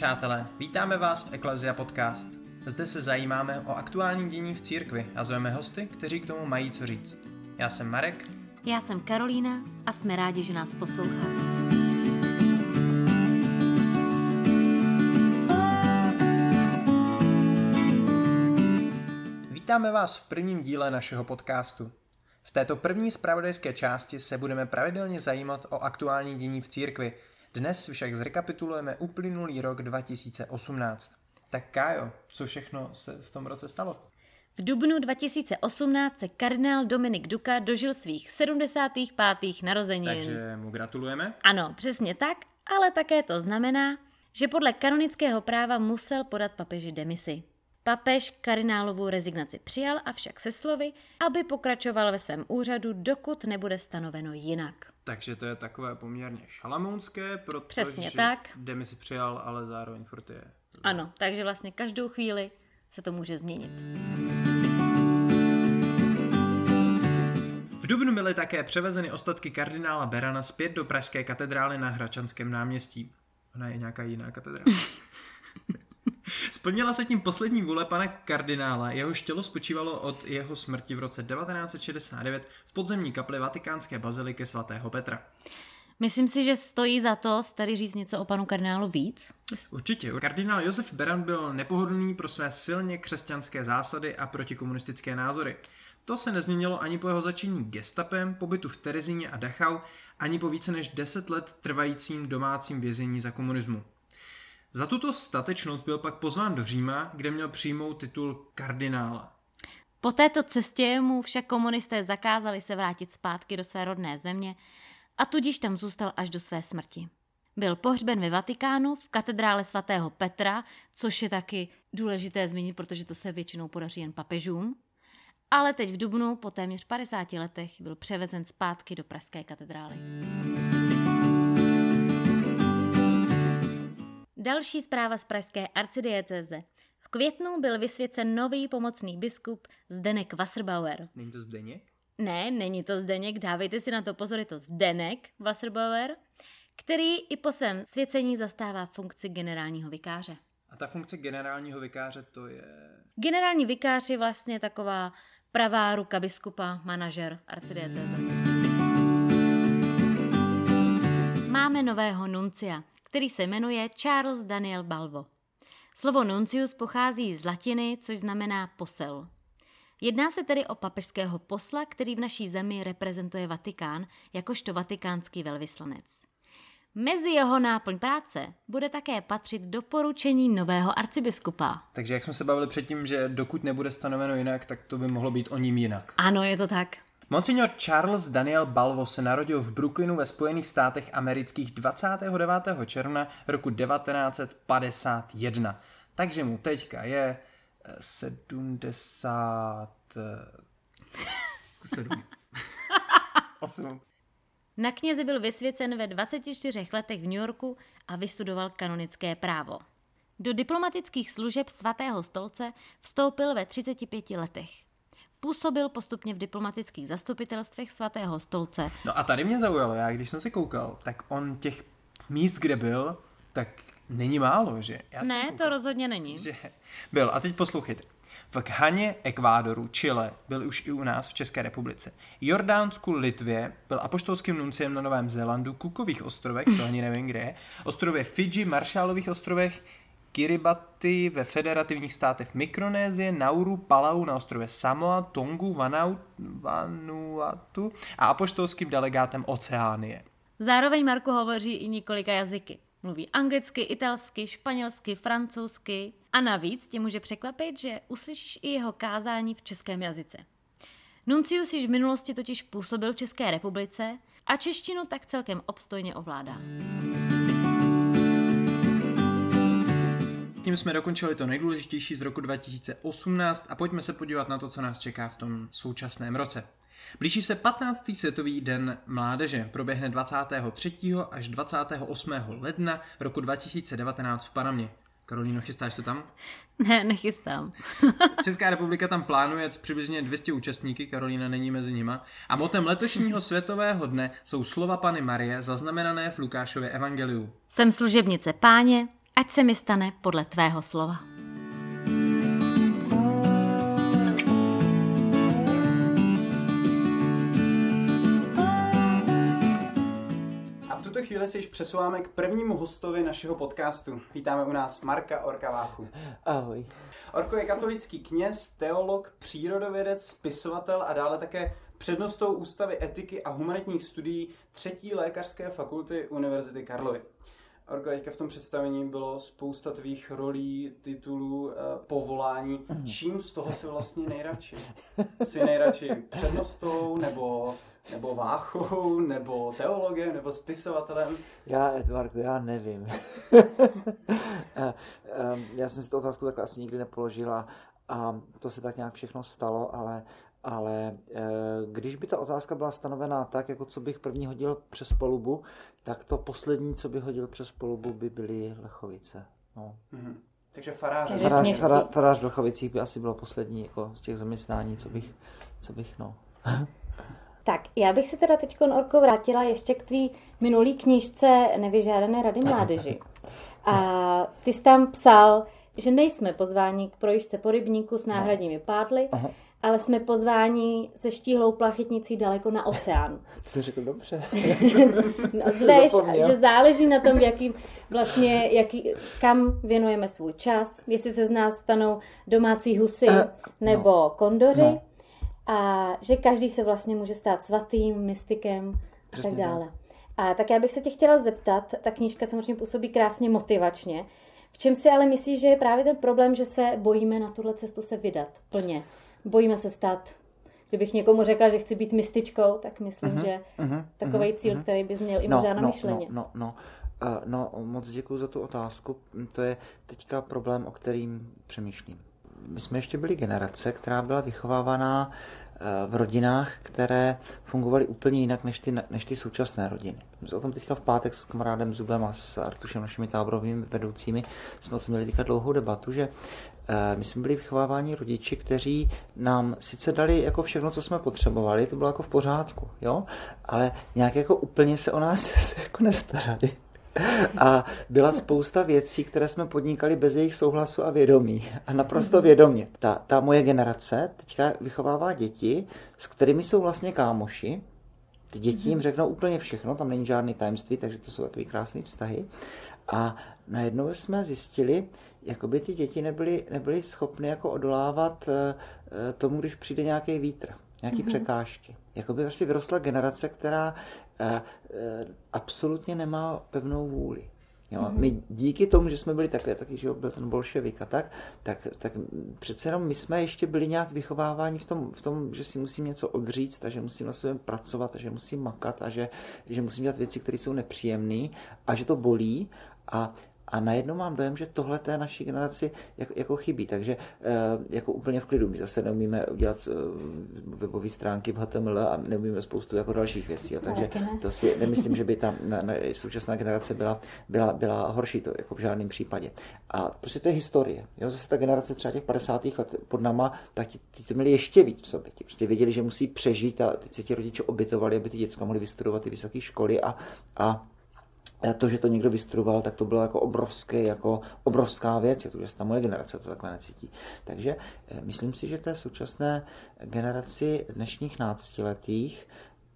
přátelé, vítáme vás v Ecclesia Podcast. Zde se zajímáme o aktuální dění v církvi a zveme hosty, kteří k tomu mají co říct. Já jsem Marek. Já jsem Karolína a jsme rádi, že nás posloucháte. Vítáme vás v prvním díle našeho podcastu. V této první spravodajské části se budeme pravidelně zajímat o aktuální dění v církvi. Dnes však zrekapitulujeme uplynulý rok 2018. Tak Kájo, co všechno se v tom roce stalo? V dubnu 2018 se kardinál Dominik Duka dožil svých 75. narozenin. Takže mu gratulujeme. Ano, přesně tak, ale také to znamená, že podle kanonického práva musel podat papeži demisi. Papež kardinálovou rezignaci přijal, avšak se slovy, aby pokračoval ve svém úřadu, dokud nebude stanoveno jinak. Takže to je takové poměrně šalamounské, protože Přesně tak. demisi přijal, ale zároveň furt je. Ano, takže vlastně každou chvíli se to může změnit. V Dubnu byly také převezeny ostatky kardinála Berana zpět do Pražské katedrály na Hračanském náměstí. Ona je nějaká jiná katedrála. Splnila se tím poslední vůle pana kardinála, jehož tělo spočívalo od jeho smrti v roce 1969 v podzemní kapli vatikánské baziliky svatého Petra. Myslím si, že stojí za to tady říct něco o panu kardinálu víc. Určitě. Kardinál Josef Beran byl nepohodlný pro své silně křesťanské zásady a protikomunistické názory. To se nezměnilo ani po jeho začení gestapem, pobytu v Terezíně a Dachau, ani po více než 10 let trvajícím domácím vězení za komunismu. Za tuto statečnost byl pak pozván do Říma, kde měl přijmout titul kardinála. Po této cestě mu však komunisté zakázali se vrátit zpátky do své rodné země a tudíž tam zůstal až do své smrti. Byl pohřben ve Vatikánu v katedrále svatého Petra, což je taky důležité zmínit, protože to se většinou podaří jen papežům. Ale teď v Dubnu, po téměř 50 letech, byl převezen zpátky do Pražské katedrály. Další zpráva z pražské arcidiecéze. V květnu byl vysvěcen nový pomocný biskup Zdenek Wasserbauer. Není to Zdeněk? Ne, není to Zdeněk, dávejte si na to pozor, je to Zdenek Wasserbauer, který i po svém svěcení zastává funkci generálního vikáře. A ta funkce generálního vikáře to je... Generální vikář je vlastně taková pravá ruka biskupa, manažer arcidiecéze. Máme nového nuncia, který se jmenuje Charles Daniel Balvo. Slovo nuncius pochází z latiny, což znamená posel. Jedná se tedy o papežského posla, který v naší zemi reprezentuje Vatikán jakožto vatikánský velvyslanec. Mezi jeho náplň práce bude také patřit doporučení nového arcibiskupa. Takže jak jsme se bavili předtím, že dokud nebude stanoveno jinak, tak to by mohlo být o ním jinak. Ano, je to tak. Monsignor Charles Daniel Balvo se narodil v Brooklynu ve Spojených státech amerických 29. června roku 1951. Takže mu teďka je eh, 77. 8. Na kněze byl vysvěcen ve 24 letech v New Yorku a vystudoval kanonické právo. Do diplomatických služeb svatého stolce vstoupil ve 35 letech. Působil postupně v diplomatických zastupitelstvech svatého stolce. No a tady mě zaujalo, já když jsem se koukal, tak on těch míst, kde byl, tak není málo, že? Já Ne, koukal, to rozhodně není. Že byl. A teď poslouchejte. V Ghaně, Ekvádoru, Chile byl už i u nás v České republice. Jordánsku, Litvě byl apoštolským nunciem na Novém Zélandu, Kukových ostrovech, to ani nevím kde je, ostrově Fidži, Marshallových ostrovech, Kiribati ve federativních státech Mikronézie, Nauru, Palau na ostrově Samoa, Tongu, Vanau, Vanuatu a apoštolským delegátem Oceánie. Zároveň Marku hovoří i několika jazyky. Mluví anglicky, italsky, španělsky, francouzsky a navíc tě může překvapit, že uslyšíš i jeho kázání v českém jazyce. Nuncius již v minulosti totiž působil v České republice a češtinu tak celkem obstojně ovládá. Tím jsme dokončili to nejdůležitější z roku 2018 a pojďme se podívat na to, co nás čeká v tom současném roce. Blíží se 15. světový den mládeže, proběhne 23. až 28. ledna roku 2019 v Panamě. Karolíno, chystáš se tam? Ne, nechystám. Česká republika tam plánuje s přibližně 200 účastníky, Karolína není mezi nima. A motem letošního světového dne jsou slova Pany Marie zaznamenané v Lukášově evangeliu. Jsem služebnice páně, ať se mi stane podle tvého slova. tuto chvíli se již přesouváme k prvnímu hostovi našeho podcastu. Vítáme u nás Marka Orkaváchu. Ahoj. Orko je katolický kněz, teolog, přírodovědec, spisovatel a dále také přednostou Ústavy etiky a humanitních studií třetí lékařské fakulty Univerzity Karlovy. Teďka v tom představení bylo spousta tvých rolí, titulů, eh, povolání. Mhm. Čím z toho si vlastně nejradši? Jsi nejradši přednostou nebo nebo váchou, nebo teologem, nebo spisovatelem? Já, Edvarku, já nevím. Eh, eh, já jsem si tu otázku takhle asi nikdy nepoložila a to se tak nějak všechno stalo, ale ale eh, když by ta otázka byla stanovená tak, jako co bych první hodil přes polubu, tak to poslední, co bych hodil přes polubu, by byly Lechovice. No. Mm-hmm. Takže farář. Farář, farář, farář v Lechovicích by asi bylo poslední jako z těch zaměstnání, co bych, co bych no. Tak, já bych se teda teď, Orko, vrátila ještě k tvý minulý knížce Nevyžádané rady mládeži. A ty jsi tam psal, že nejsme pozváni k projížďce po rybníku s náhradními pádly, Aha. ale jsme pozváni se štíhlou plachetnicí daleko na oceán. To jsi řekl dobře. no, zveš, že záleží na tom, jakým, vlastně, jaký, kam věnujeme svůj čas, jestli se z nás stanou domácí husy uh, nebo no. kondoři. No a že každý se vlastně může stát svatým, mystikem a tak dále. Tak. A tak já bych se tě chtěla zeptat, ta knížka samozřejmě působí krásně motivačně. V čem si ale myslíš, že je právě ten problém, že se bojíme na tuhle cestu se vydat plně? Bojíme se stát Kdybych někomu řekla, že chci být mystičkou, tak myslím, uh-huh, že uh-huh, takový uh-huh, cíl, uh-huh. který bys měl i no, možná na no, myšleně. No, no, no. Uh, no, moc děkuji za tu otázku. To je teďka problém, o kterým přemýšlím. My jsme ještě byli generace, která byla vychovávaná v rodinách, které fungovaly úplně jinak než ty, než ty současné rodiny. My jsme o tom teďka v pátek s kamarádem Zubem a s Artušem, našimi táborovými vedoucími, jsme o tom měli teďka dlouhou debatu, že eh, my jsme byli vychováváni rodiči, kteří nám sice dali jako všechno, co jsme potřebovali, to bylo jako v pořádku, jo, ale nějak jako úplně se o nás jako nestarali. A byla spousta věcí, které jsme podnikali bez jejich souhlasu a vědomí. A naprosto vědomě. Ta, ta moje generace teďka vychovává děti, s kterými jsou vlastně kámoši. Ty děti jim řeknou úplně všechno, tam není žádný tajemství, takže to jsou takové krásné vztahy. A najednou jsme zjistili, jakoby ty děti nebyly, nebyly schopny jako odolávat eh, eh, tomu, když přijde nějaký vítr, nějaký mm-hmm. překážky. Jakoby vlastně vyrostla generace, která E, absolutně nemá pevnou vůli. Jo, mm-hmm. My díky tomu, že jsme byli takové, taky, že byl ten bolševik a tak, tak, tak přece jenom my jsme ještě byli nějak vychováváni v tom, v tom, že si musím něco odříct a že musím na sobě pracovat a že musím makat a že, že musím dělat věci, které jsou nepříjemné a že to bolí a a najednou mám dojem, že tohle té naší generaci jako, jako chybí. Takže eh, jako úplně v klidu. My zase neumíme udělat eh, webové stránky v HTML a neumíme spoustu jako dalších věcí. Jo. Takže to si nemyslím, že by ta na, na, současná generace byla, byla, byla horší to jako v žádném případě. A prostě to je historie. Jo. Zase ta generace třeba těch 50. let pod náma, tak ti, ti to měli ještě víc v sobě. Ti prostě věděli, že musí přežít a teď se ti rodiče obytovali, aby ty děcka mohly vystudovat ty vysoké školy a, a to, že to někdo vystudoval, tak to bylo jako obrovské, jako obrovská věc, je to, že ta moje generace to takhle necítí. Takže eh, myslím si, že té současné generaci dnešních náctiletých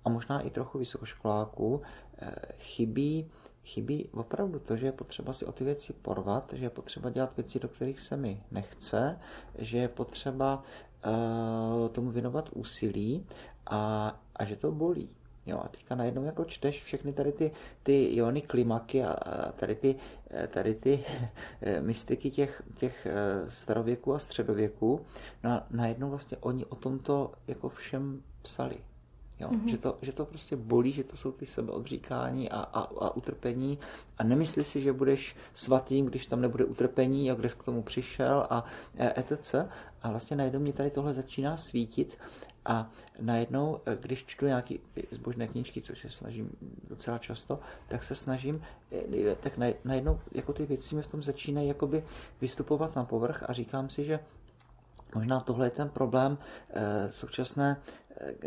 a možná i trochu vysokoškoláků eh, chybí, chybí opravdu to, že je potřeba si o ty věci porvat, že je potřeba dělat věci, do kterých se mi nechce, že je potřeba uh, tomu věnovat úsilí a, a že to bolí. Jo, a teďka najednou jako čteš všechny tady ty, ty Jony Klimaky a tady ty, tady ty mystiky těch, těch eh, starověků a středověků, no a najednou vlastně oni o tomto jako všem psali. Jo? Mm-hmm. Že, to, že to prostě bolí, že to jsou ty sebeodříkání a, a, a utrpení a nemyslí si, že budeš svatým, když tam nebude utrpení a kde jsi k tomu přišel a etc. A vlastně najednou mě tady tohle začíná svítit a najednou, eh, když čtu nějaké zbožné knížky, což se snažím docela často, tak se snažím, eh, tak najednou jako ty věci mi v tom začínají jakoby vystupovat na povrch a říkám si, že možná tohle je ten problém eh, současné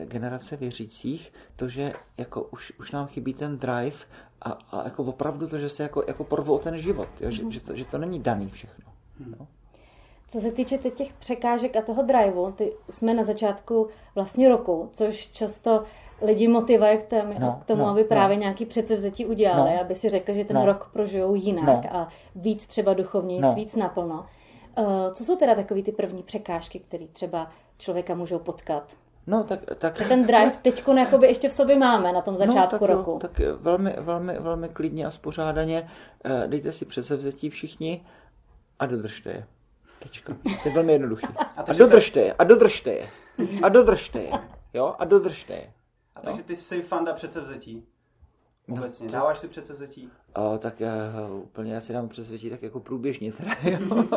generace věřících, to, že jako už, už nám chybí ten drive a, a jako opravdu to, že se jako, jako porvou ten život, jo? Že, mm. že, to, že to není daný všechno. No. Co se týče těch překážek a toho driveu, ty jsme na začátku vlastně roku, což často lidi motivuje k, tém, no, k tomu, no, aby právě no. nějaký předsevzetí udělali, no, aby si řekli, že ten no, rok prožijou jinak no, a víc třeba duchovně, no, víc naplno. Uh, co jsou teda takové ty první překážky, které třeba člověka můžou potkat? No, tak, tak... ten drive teď ještě v sobě máme na tom no, začátku no, tak roku. Jo, tak velmi, velmi, velmi klidně a spořádaně eh, dejte si předsevzetí všichni a dodržte je. Tečka. To je velmi jednoduchý. A, a dodržte je, a dodržte je. A dodržte je. Jo, a dodržte je. A takže ty jsi fanda předsevzetí? Obecně. No, to... Dáváš si předsevzetí? O, tak já, úplně já si dám předsevzetí tak jako průběžně teda, jo.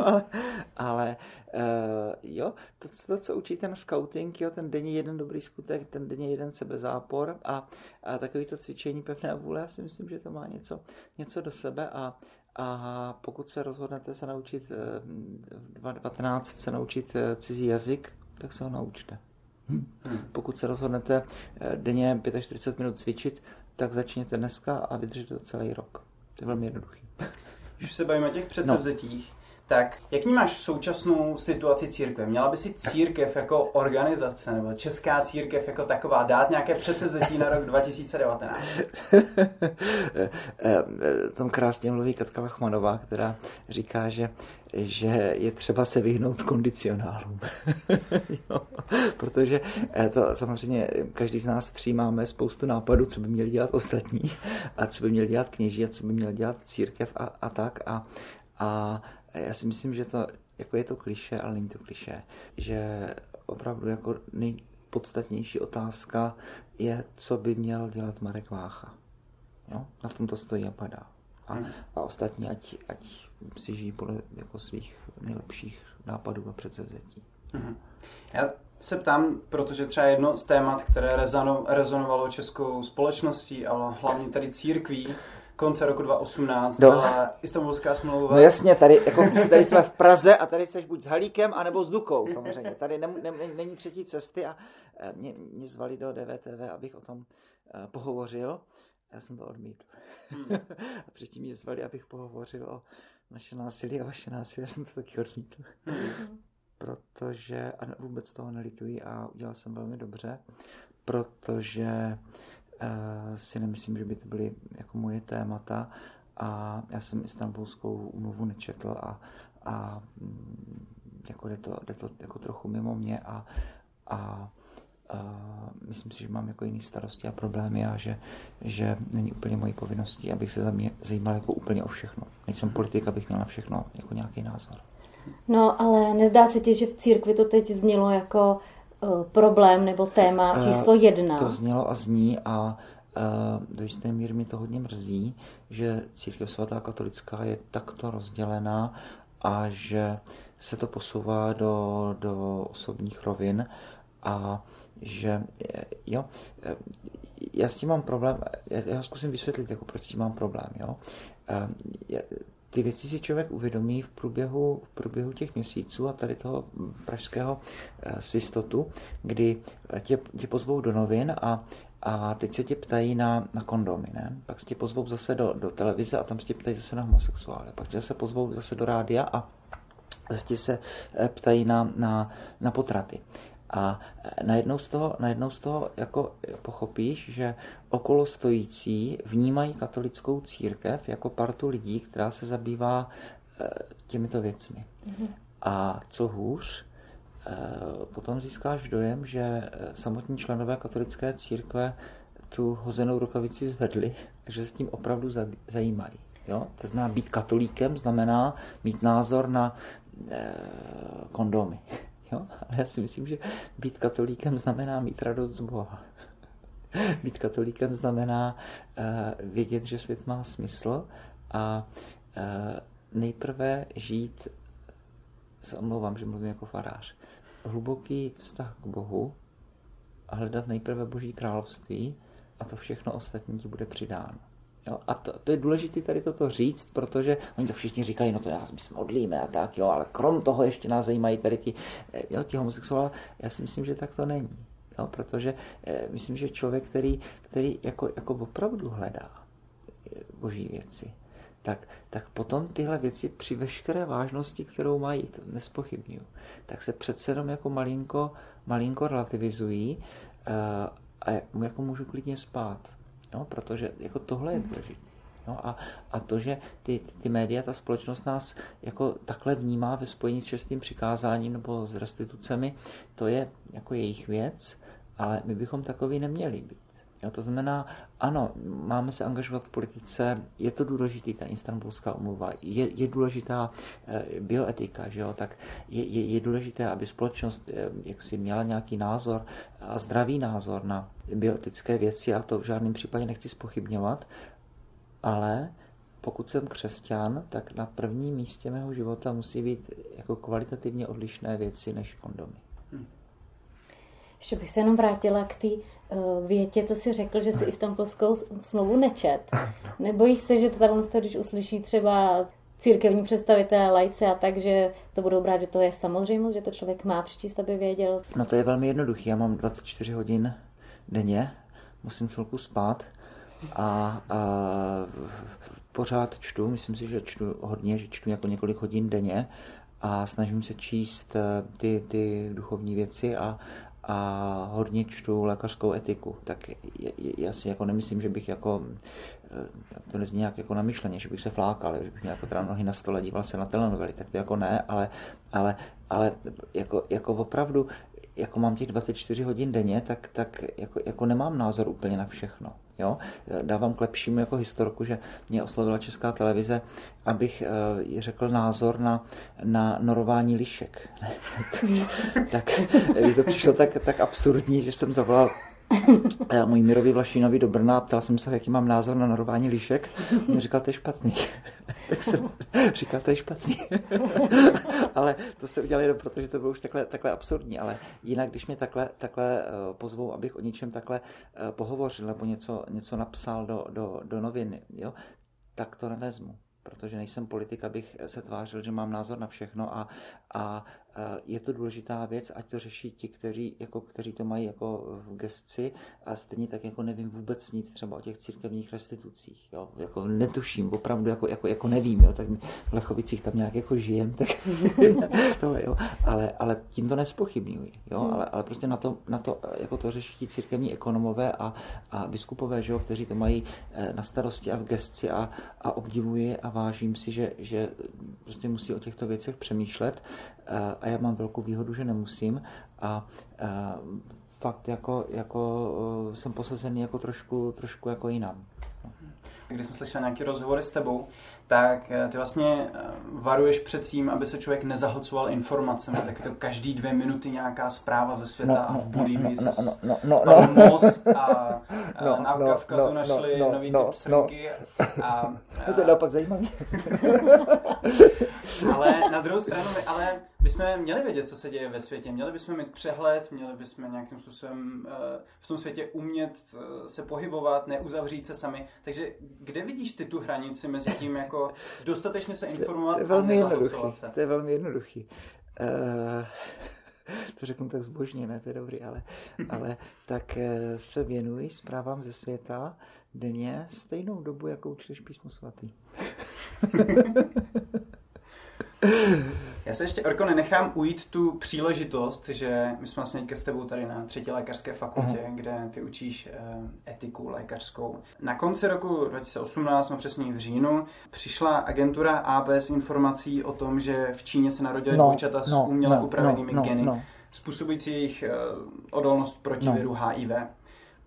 ale, uh, jo, to, to, co učí ten scouting, jo, ten denní jeden dobrý skutek, ten denní jeden sebezápor a, a takový to cvičení pevné vůle, já si myslím, že to má něco, něco do sebe a a pokud se rozhodnete se naučit eh, v 19 se naučit eh, cizí jazyk, tak se ho naučte. Hm. Pokud se rozhodnete eh, denně 45 minut cvičit, tak začněte dneska a vydržte to celý rok. To je velmi jednoduchý. Když se bavíme o těch předsevzetích, no tak jak vnímáš současnou situaci církve? Měla by si církev jako organizace nebo česká církev jako taková dát nějaké předsevzetí na rok 2019? Tam krásně mluví Katka Lachmanová, která říká, že že je třeba se vyhnout kondicionálům. jo, protože eh, to samozřejmě každý z nás tří máme spoustu nápadů, co by měli dělat ostatní a co by měli dělat kněží a co by měl dělat církev a, a tak. A, a já si myslím, že to jako je to kliše, ale není to kliše, že opravdu jako nejpodstatnější otázka je, co by měl dělat Marek Vácha. Jo? Na tom to stojí a padá. A, hmm. a ostatní, ať, ať si žijí podle jako svých nejlepších nápadů a předsevzetí. Hmm. Já se ptám, protože třeba jedno z témat, které rezonovalo českou společností, ale hlavně tady církví, konce roku 2018 no. byla Istanbulská smlouva. No jasně, tady, jako, tady jsme v Praze a tady jsi buď s Halíkem, anebo s Dukou samozřejmě. Tady ne, ne, není třetí cesty a eh, mě, mě zvali do DVTV, abych o tom uh, pohovořil. Já jsem to odmítl. Hmm. a předtím mě zvali, abych pohovořil o naše násilí a vaše násilí. Já jsem to taky odmítl. Hmm. protože, a vůbec toho nelituji a udělal jsem velmi dobře, protože Eh, si nemyslím, že by to byly jako moje témata a já jsem istanbulskou umluvu nečetl a, a mm, jako jde to, jde to jako trochu mimo mě a, a a myslím si, že mám jako jiný starosti a problémy a že, že není úplně mojí povinností, abych se zajímal jako úplně o všechno. Nejsem politik, abych měl na všechno jako nějaký názor. No, ale nezdá se ti, že v církvi to teď znělo jako Eh, problém nebo téma eh, číslo jedna. To znělo a zní a eh, do jisté míry mi to hodně mrzí, že církev svatá katolická je takto rozdělená a že se to posouvá do, do osobních rovin a že jo, já s tím mám problém, já, já zkusím vysvětlit, jako proč s tím mám problém, jo ty věci si člověk uvědomí v průběhu, v průběhu těch měsíců a tady toho pražského eh, svistotu, kdy tě, tě pozvou do novin a a teď se tě ptají na, na kondomy, ne? Pak se tě pozvou zase do, do televize a tam se tě ptají zase na homosexuály. Pak tě se pozvou zase do rádia a zase se eh, ptají na, na, na potraty. A najednou z toho, najednou z toho jako pochopíš, že okolo stojící vnímají katolickou církev jako partu lidí, která se zabývá eh, těmito věcmi. Mm-hmm. A co hůř, eh, potom získáš dojem, že eh, samotní členové katolické církve tu hozenou rukavici zvedli, že se s tím opravdu zajímají. Jo? To znamená, být katolíkem znamená mít názor na eh, kondomy. Jo? Ale já si myslím, že být katolíkem znamená mít radost z Boha. být katolíkem znamená uh, vědět, že svět má smysl a uh, nejprve žít, se omlouvám, že mluvím jako farář, hluboký vztah k Bohu a hledat nejprve Boží království a to všechno ostatní ti bude přidáno. Jo, a to, to je důležité tady toto říct, protože oni to všichni říkají, no to já, my se modlíme a tak, jo, ale krom toho ještě nás zajímají tady ti, jo, ti homosexuálové. Já si myslím, že tak to není. Jo? Protože eh, myslím, že člověk, který, který jako, jako opravdu hledá eh, boží věci, tak, tak potom tyhle věci při veškeré vážnosti, kterou mají, to nespochybnuju, tak se přece jenom jako malinko, malinko relativizují uh, a jako můžu klidně spát. Jo? Protože jako tohle je důležité. No a, a to, že ty, ty média, ta společnost nás jako takhle vnímá ve spojení s šestým přikázáním nebo s restitucemi, to je jako jejich věc, ale my bychom takový neměli být. Jo, to znamená, ano, máme se angažovat v politice, je to důležitý, ta Istanbulská umluva, je, je důležitá e, bioetika, že jo, tak je, je, je důležité, aby společnost e, jak si měla nějaký názor a zdravý názor na bioetické věci, a to v žádném případě nechci spochybňovat, ale pokud jsem křesťan, tak na prvním místě mého života musí být jako kvalitativně odlišné věci než kondomy. Hmm. Ještě bych se jenom vrátila k té uh, větě, co jsi řekl, že si istanbulskou smlouvu nečet. Nebojíš se, že to tady, když uslyší třeba církevní představitelé, lajce a tak, že to budou brát, že to je samozřejmost, že to člověk má přečíst, aby věděl? No to je velmi jednoduché. Já mám 24 hodin denně, musím chvilku spát a, a pořád čtu, myslím si, že čtu hodně, že čtu jako několik hodin denně a snažím se číst eh, ty, ty duchovní věci a, a hodně čtu lékařskou etiku, tak já si jako nemyslím, že bych jako, eh, to nezní nějak jako namyšleně, že bych se flákal, že bych měl jako teda nohy na stole, díval se na telenovely, tak to jako ne, ale, ale, ale jako, jako opravdu, jako mám těch 24 hodin denně, tak, tak jako, jako nemám názor úplně na všechno. Jo? Dávám k lepšímu jako historku, že mě oslovila česká televize, abych uh, řekl názor na, na norování lišek. tak to přišlo tak, tak absurdní, že jsem zavolal můj Mirovi Vlašinovi do Brna a ptal jsem se, jaký mám názor na norování lišek. On říkal, to je špatný. tak jsem říkal, to je špatný. ale to se udělali jenom proto, že to bylo už takhle, takhle absurdní. Ale jinak, když mě takhle, takhle eh, pozvou, abych o něčem takhle eh, pohovořil nebo něco, něco napsal do, do, do novin, jo, tak to nevezmu protože nejsem politik, abych se tvářil, že mám názor na všechno a, a je to důležitá věc, ať to řeší ti, kteří, jako, kteří to mají jako v gestci a stejně tak jako nevím vůbec nic třeba o těch církevních restitucích. Jo? Jako netuším, opravdu jako, jako, jako nevím, jo? tak v Lechovicích tam nějak jako žijem, tak tohle, jo? Ale, ale tím to nespochybňuji, jo? Hmm. Ale, ale prostě na to, na to, jako to řeší ti církevní ekonomové a, a biskupové, že jo? kteří to mají eh, na starosti a v gestci a, a obdivuji a vážím si, že, že prostě musí o těchto věcech přemýšlet a já mám velkou výhodu, že nemusím a, a fakt jako, jako jsem posazený jako trošku, trošku jako jinam. Když jsem slyšel nějaké rozhovory s tebou, tak eh, ty vlastně eh, varuješ před tím, aby se člověk nezahlcoval informacemi, tak to každý dvě minuty nějaká zpráva ze světa no, a v Bolívii no, se no, no, no, no, most a no, na no, Kavkazu no, našli no, nový no, typ srnky. No. A, a, to je naopak zajímavé. ale na druhou stranu, ale bychom měli vědět, co se děje ve světě, měli bychom mít přehled, měli bychom nějakým způsobem eh, v tom světě umět se pohybovat, neuzavřít se sami. Takže kde vidíš ty tu hranici mezi tím, jako dostatečně se informovat to, to je velmi jednoduchý. Se. To je velmi jednoduchý. Uh, to řeknu tak zbožně, ne, to je dobrý, ale, ale tak uh, se věnuji zprávám ze světa denně stejnou dobu, jako učíš písmo svatý. Já se ještě, Orko, nenechám ujít tu příležitost, že my jsme vlastně s tebou tady na třetí lékařské fakultě, uh-huh. kde ty učíš eh, etiku lékařskou. Na konci roku 2018, no přesně v říjnu, přišla agentura AB s informací o tom, že v Číně se narodili no, dvojčata no, s uměle no, upravenými no, geny, no. způsobující jejich eh, odolnost proti no. viru HIV.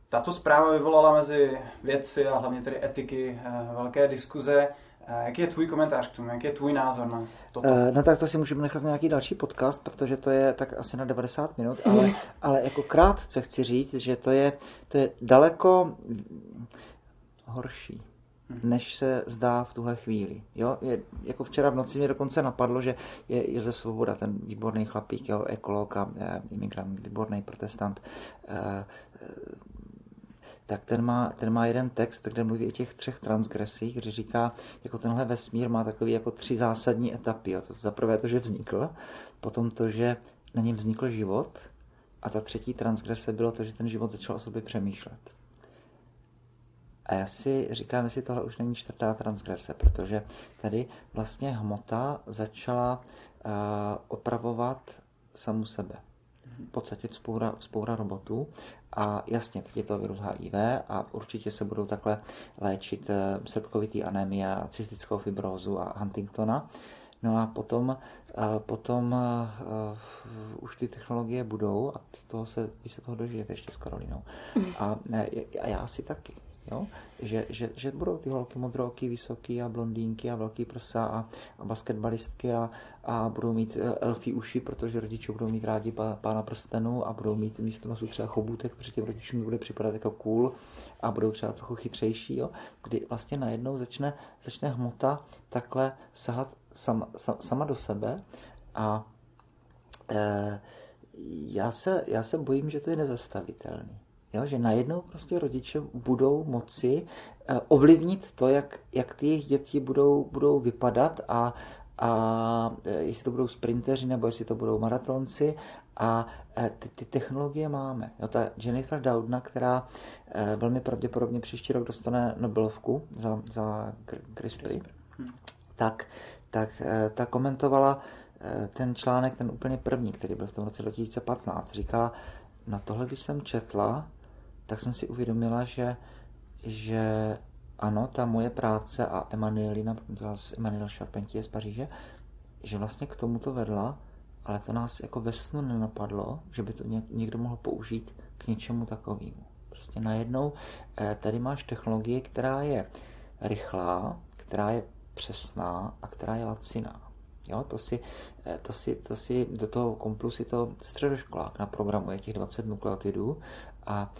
Tato zpráva vyvolala mezi vědci a hlavně tedy etiky eh, velké diskuze. Jaký je tvůj komentář k tomu? Jaký je tvůj názor na toto? Uh, no tak to si můžeme nechat nějaký další podcast, protože to je tak asi na 90 minut, ale, ale jako krátce chci říct, že to je, to je daleko horší, hmm. než se zdá v tuhle chvíli. Jo? Je, jako včera v noci mě dokonce napadlo, že je Josef Svoboda, ten výborný chlapík, jo, ekolog a eh, imigrant, výborný protestant, eh, tak ten má, ten má jeden text, kde mluví o těch třech transgresích, kde říká, jako tenhle vesmír má takový jako tři zásadní etapy. Jo. To za prvé to, že vznikl, potom to, že na něm vznikl život, A ta třetí transgrese bylo to, že ten život začal o sobě přemýšlet. A já si říkám, jestli tohle už není čtvrtá transgrese, protože tady vlastně hmota začala uh, opravovat samu sebe. V podstatě vzpoura, vzpoura robotů. A jasně, teď je to virus HIV a určitě se budou takhle léčit uh, srpkovitý anémia, cystickou fibrózu a Huntingtona. No a potom, uh, potom uh, už ty technologie budou a toho se, vy se toho dožijete ještě s Karolinou. A, a já si taky. Jo? Že, že, že budou ty holky modrooky, vysoký a blondýnky a velký prsa a, a basketbalistky a, a budou mít eh, elfí uši, protože rodiče budou mít rádi pá, pána prstenů a budou mít místo nosu třeba chobůtek, protože těm rodičům bude připadat jako cool a budou třeba trochu chytřejší, jo? kdy vlastně najednou začne, začne hmota takhle sahat sama, sama do sebe a e, já, se, já se bojím, že to je nezastavitelný. Jo, že najednou prostě rodiče budou moci eh, ovlivnit to, jak, jak ty jejich děti budou, budou vypadat a, a eh, jestli to budou sprinteři nebo jestli to budou maratonci a eh, ty, ty technologie máme. Jo, ta Jennifer Doudna, která velmi pravděpodobně příští rok dostane Nobelovku za, za CRISPR, hmm. tak, tak ta komentovala ten článek, ten úplně první, který byl v tom roce 2015. Říkala, na tohle, když jsem četla, tak jsem si uvědomila, že, že ano, ta moje práce a Emanuelina, dělala s Emanuel Charpentier z Paříže, že vlastně k tomu to vedla, ale to nás jako ve snu nenapadlo, že by to někdo mohl použít k něčemu takovému. Prostě najednou eh, tady máš technologii, která je rychlá, která je přesná a která je laciná. Jo, to, si, eh, to, si, to si do toho komplu si to středoškolák naprogramuje těch 20 nukleotidů a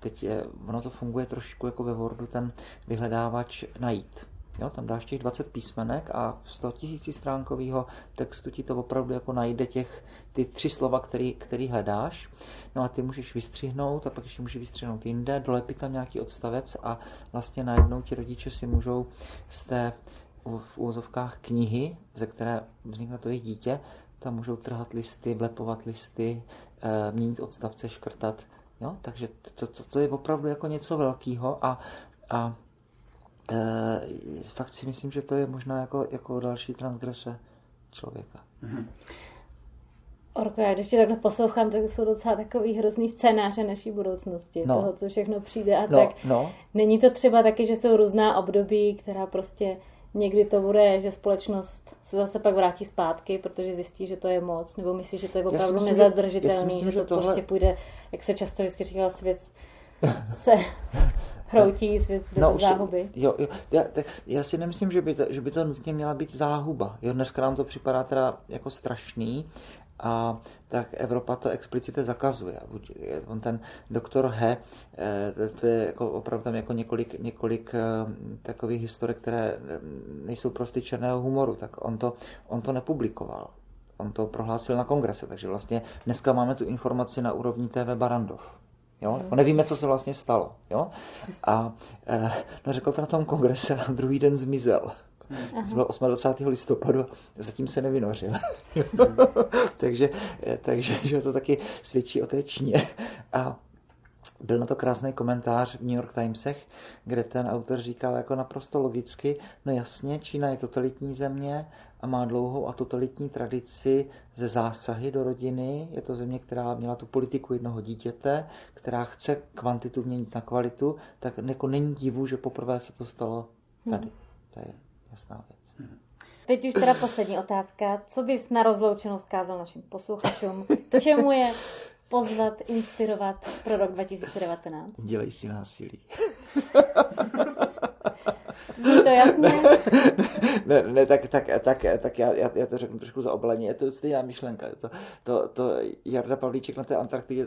teď je, ono to funguje trošku jako ve Wordu ten vyhledávač najít. Jo, tam dáš těch 20 písmenek a z toho tisíci stránkového textu ti to opravdu jako najde těch, ty tři slova, který, který hledáš. No a ty můžeš vystřihnout a pak ještě můžeš vystřihnout jinde, dolepit tam nějaký odstavec a vlastně najednou ti rodiče si můžou z té v úvozovkách knihy, ze které vznikne to jejich dítě, tam můžou trhat listy, vlepovat listy, měnit odstavce, škrtat. Jo? Takže to, to, to je opravdu jako něco velkého a, a e, fakt si myslím, že to je možná jako, jako další transgrese člověka. Mm-hmm. Orko, já když tě takhle poslouchám, tak to jsou docela takový hrozný scénáře naší budoucnosti, no. toho, co všechno přijde a no, tak. No. Není to třeba taky, že jsou různá období, která prostě někdy to bude, že společnost se zase pak vrátí zpátky, protože zjistí, že to je moc, nebo myslí, že to je opravdu myslím, nezadržitelný, že, že, to tohle... prostě půjde, jak se často vždycky říkala, svět se hroutí, svět do no, záhuby. Jo, jo. Já, já si nemyslím, že by, to, že by to nutně měla být záhuba. Jo, dneska nám to připadá teda jako strašný, a tak Evropa to explicitně zakazuje. On ten doktor He, eh, to je jako opravdu tam jako několik, několik eh, takových historik, které nejsou prostě černého humoru, tak on to, on to nepublikoval. On to prohlásil na kongrese, takže vlastně dneska máme tu informaci na úrovni TV Barandov. Jo? Jako nevíme, co se vlastně stalo. Jo? A eh, no, řekl to na tom kongrese a druhý den zmizel. Aha. Bylo 28. listopadu, zatím se nevynořil. takže, takže že to taky svědčí o té Číně. A byl na to krásný komentář v New York Timesech, kde ten autor říkal jako naprosto logicky, no jasně, Čína je totalitní země a má dlouhou a totalitní tradici ze zásahy do rodiny. Je to země, která měla tu politiku jednoho dítěte, která chce kvantitu měnit na kvalitu, tak jako není divu, že poprvé se to stalo tady. Hmm. To je jasná věc. Teď už teda poslední otázka. Co bys na rozloučenou vzkázal našim posluchačům? K čemu je pozvat, inspirovat pro rok 2019? Dělej si násilí. Zní to jasně? ne, ne, tak, tak, tak, tak já, já, já, to řeknu trošku za obaleně. Je to stejná myšlenka. To, to, to Jarda Pavlíček na té Antarktidě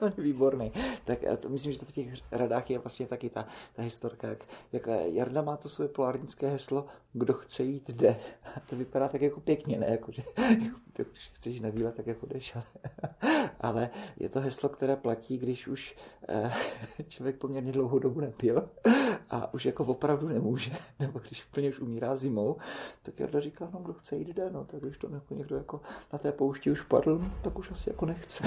výborný. Tak to, myslím, že to v těch radách je vlastně taky ta, ta historka, jak, jak Jarda má to svoje polárnické heslo, kdo chce jít, jde. A to vypadá tak jako pěkně, ne? Jako, že, jako, když chceš na výlet, tak jako jdeš. Ale, ale je to heslo, které platí, když už eh, člověk poměrně dlouhou dobu nepil a už jako opravdu opravdu nemůže, nebo když úplně už umírá zimou, tak Jarda říká, no kdo chce jít jde, no tak když to jako někdo jako na té poušti už padl, no, tak už asi jako nechce.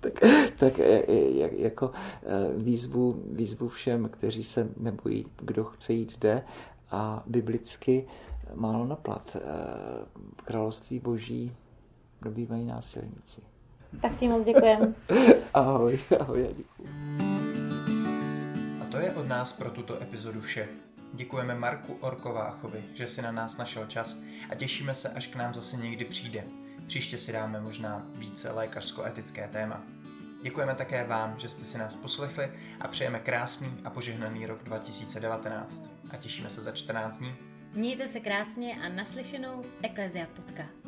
Tak, tak e, e, jako e, výzvu, výzvu všem, kteří se nebojí, kdo chce jít jde a biblicky málo na plat. Království boží dobývají násilníci. Tak ti moc děkujem. ahoj, ahoj, já děkuji. A to je od nás pro tuto epizodu vše. Děkujeme Marku Orkováchovi, že si na nás našel čas a těšíme se, až k nám zase někdy přijde. Příště si dáme možná více lékařsko-etické téma. Děkujeme také vám, že jste si nás poslechli a přejeme krásný a požehnaný rok 2019. A těšíme se za 14 dní. Mějte se krásně a naslyšenou v Ecclesia Podcast.